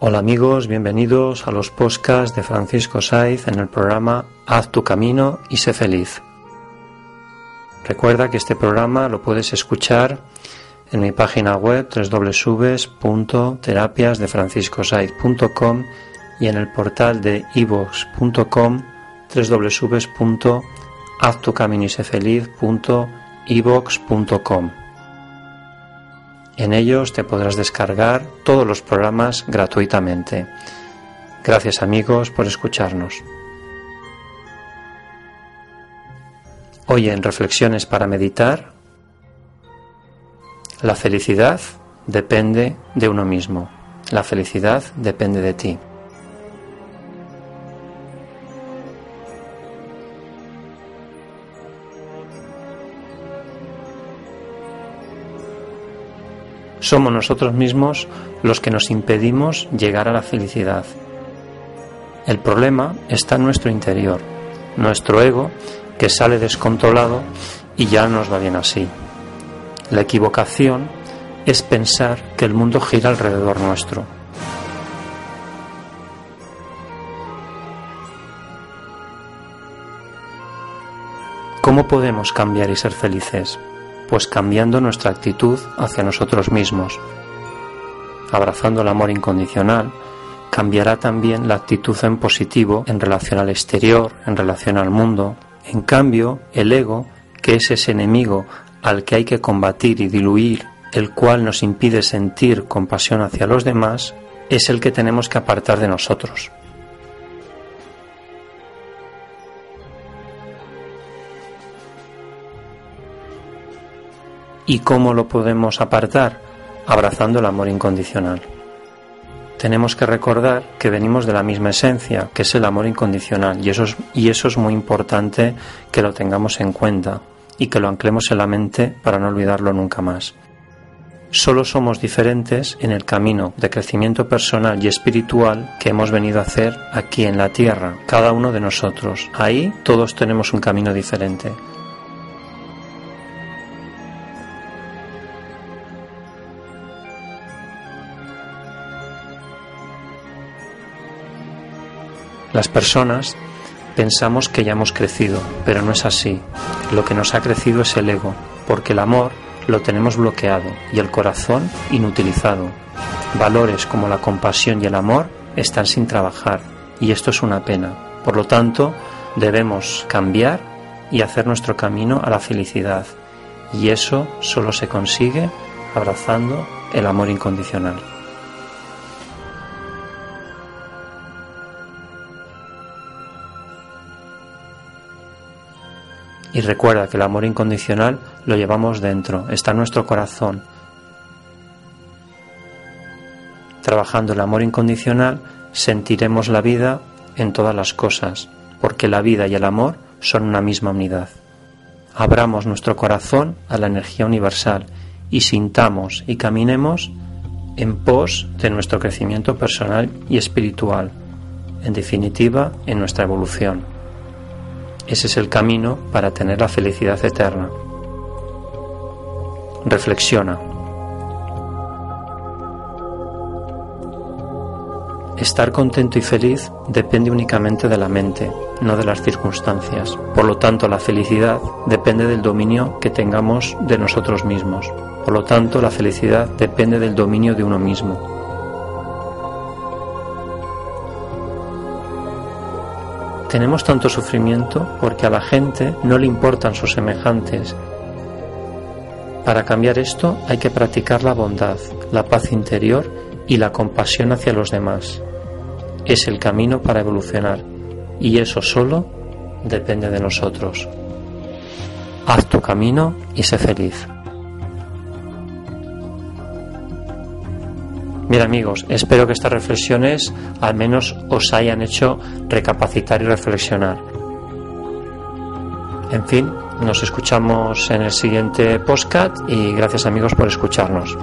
Hola amigos, bienvenidos a los podcasts de Francisco Saiz en el programa Haz tu camino y sé feliz. Recuerda que este programa lo puedes escuchar en mi página web www.terapiasdefranciscosaiz.com y en el portal de ivox.com www.haztucaminoysefeliz.ivox.com. En ellos te podrás descargar todos los programas gratuitamente. Gracias amigos por escucharnos. Hoy en Reflexiones para Meditar, la felicidad depende de uno mismo. La felicidad depende de ti. Somos nosotros mismos los que nos impedimos llegar a la felicidad. El problema está en nuestro interior, nuestro ego que sale descontrolado y ya no nos va bien así. La equivocación es pensar que el mundo gira alrededor nuestro. ¿Cómo podemos cambiar y ser felices? Pues cambiando nuestra actitud hacia nosotros mismos. Abrazando el amor incondicional, cambiará también la actitud en positivo en relación al exterior, en relación al mundo. En cambio, el ego, que es ese enemigo al que hay que combatir y diluir, el cual nos impide sentir compasión hacia los demás, es el que tenemos que apartar de nosotros. ¿Y cómo lo podemos apartar? Abrazando el amor incondicional. Tenemos que recordar que venimos de la misma esencia, que es el amor incondicional, y eso es, y eso es muy importante que lo tengamos en cuenta y que lo anclemos en la mente para no olvidarlo nunca más. Solo somos diferentes en el camino de crecimiento personal y espiritual que hemos venido a hacer aquí en la tierra, cada uno de nosotros. Ahí todos tenemos un camino diferente. Las personas pensamos que ya hemos crecido, pero no es así. Lo que nos ha crecido es el ego, porque el amor lo tenemos bloqueado y el corazón inutilizado. Valores como la compasión y el amor están sin trabajar y esto es una pena. Por lo tanto, debemos cambiar y hacer nuestro camino a la felicidad. Y eso solo se consigue abrazando el amor incondicional. Y recuerda que el amor incondicional lo llevamos dentro, está en nuestro corazón. Trabajando el amor incondicional sentiremos la vida en todas las cosas, porque la vida y el amor son una misma unidad. Abramos nuestro corazón a la energía universal y sintamos y caminemos en pos de nuestro crecimiento personal y espiritual, en definitiva, en nuestra evolución. Ese es el camino para tener la felicidad eterna. Reflexiona. Estar contento y feliz depende únicamente de la mente, no de las circunstancias. Por lo tanto, la felicidad depende del dominio que tengamos de nosotros mismos. Por lo tanto, la felicidad depende del dominio de uno mismo. Tenemos tanto sufrimiento porque a la gente no le importan sus semejantes. Para cambiar esto hay que practicar la bondad, la paz interior y la compasión hacia los demás. Es el camino para evolucionar y eso solo depende de nosotros. Haz tu camino y sé feliz. Bien amigos, espero que estas reflexiones al menos os hayan hecho recapacitar y reflexionar. En fin, nos escuchamos en el siguiente postcat y gracias amigos por escucharnos.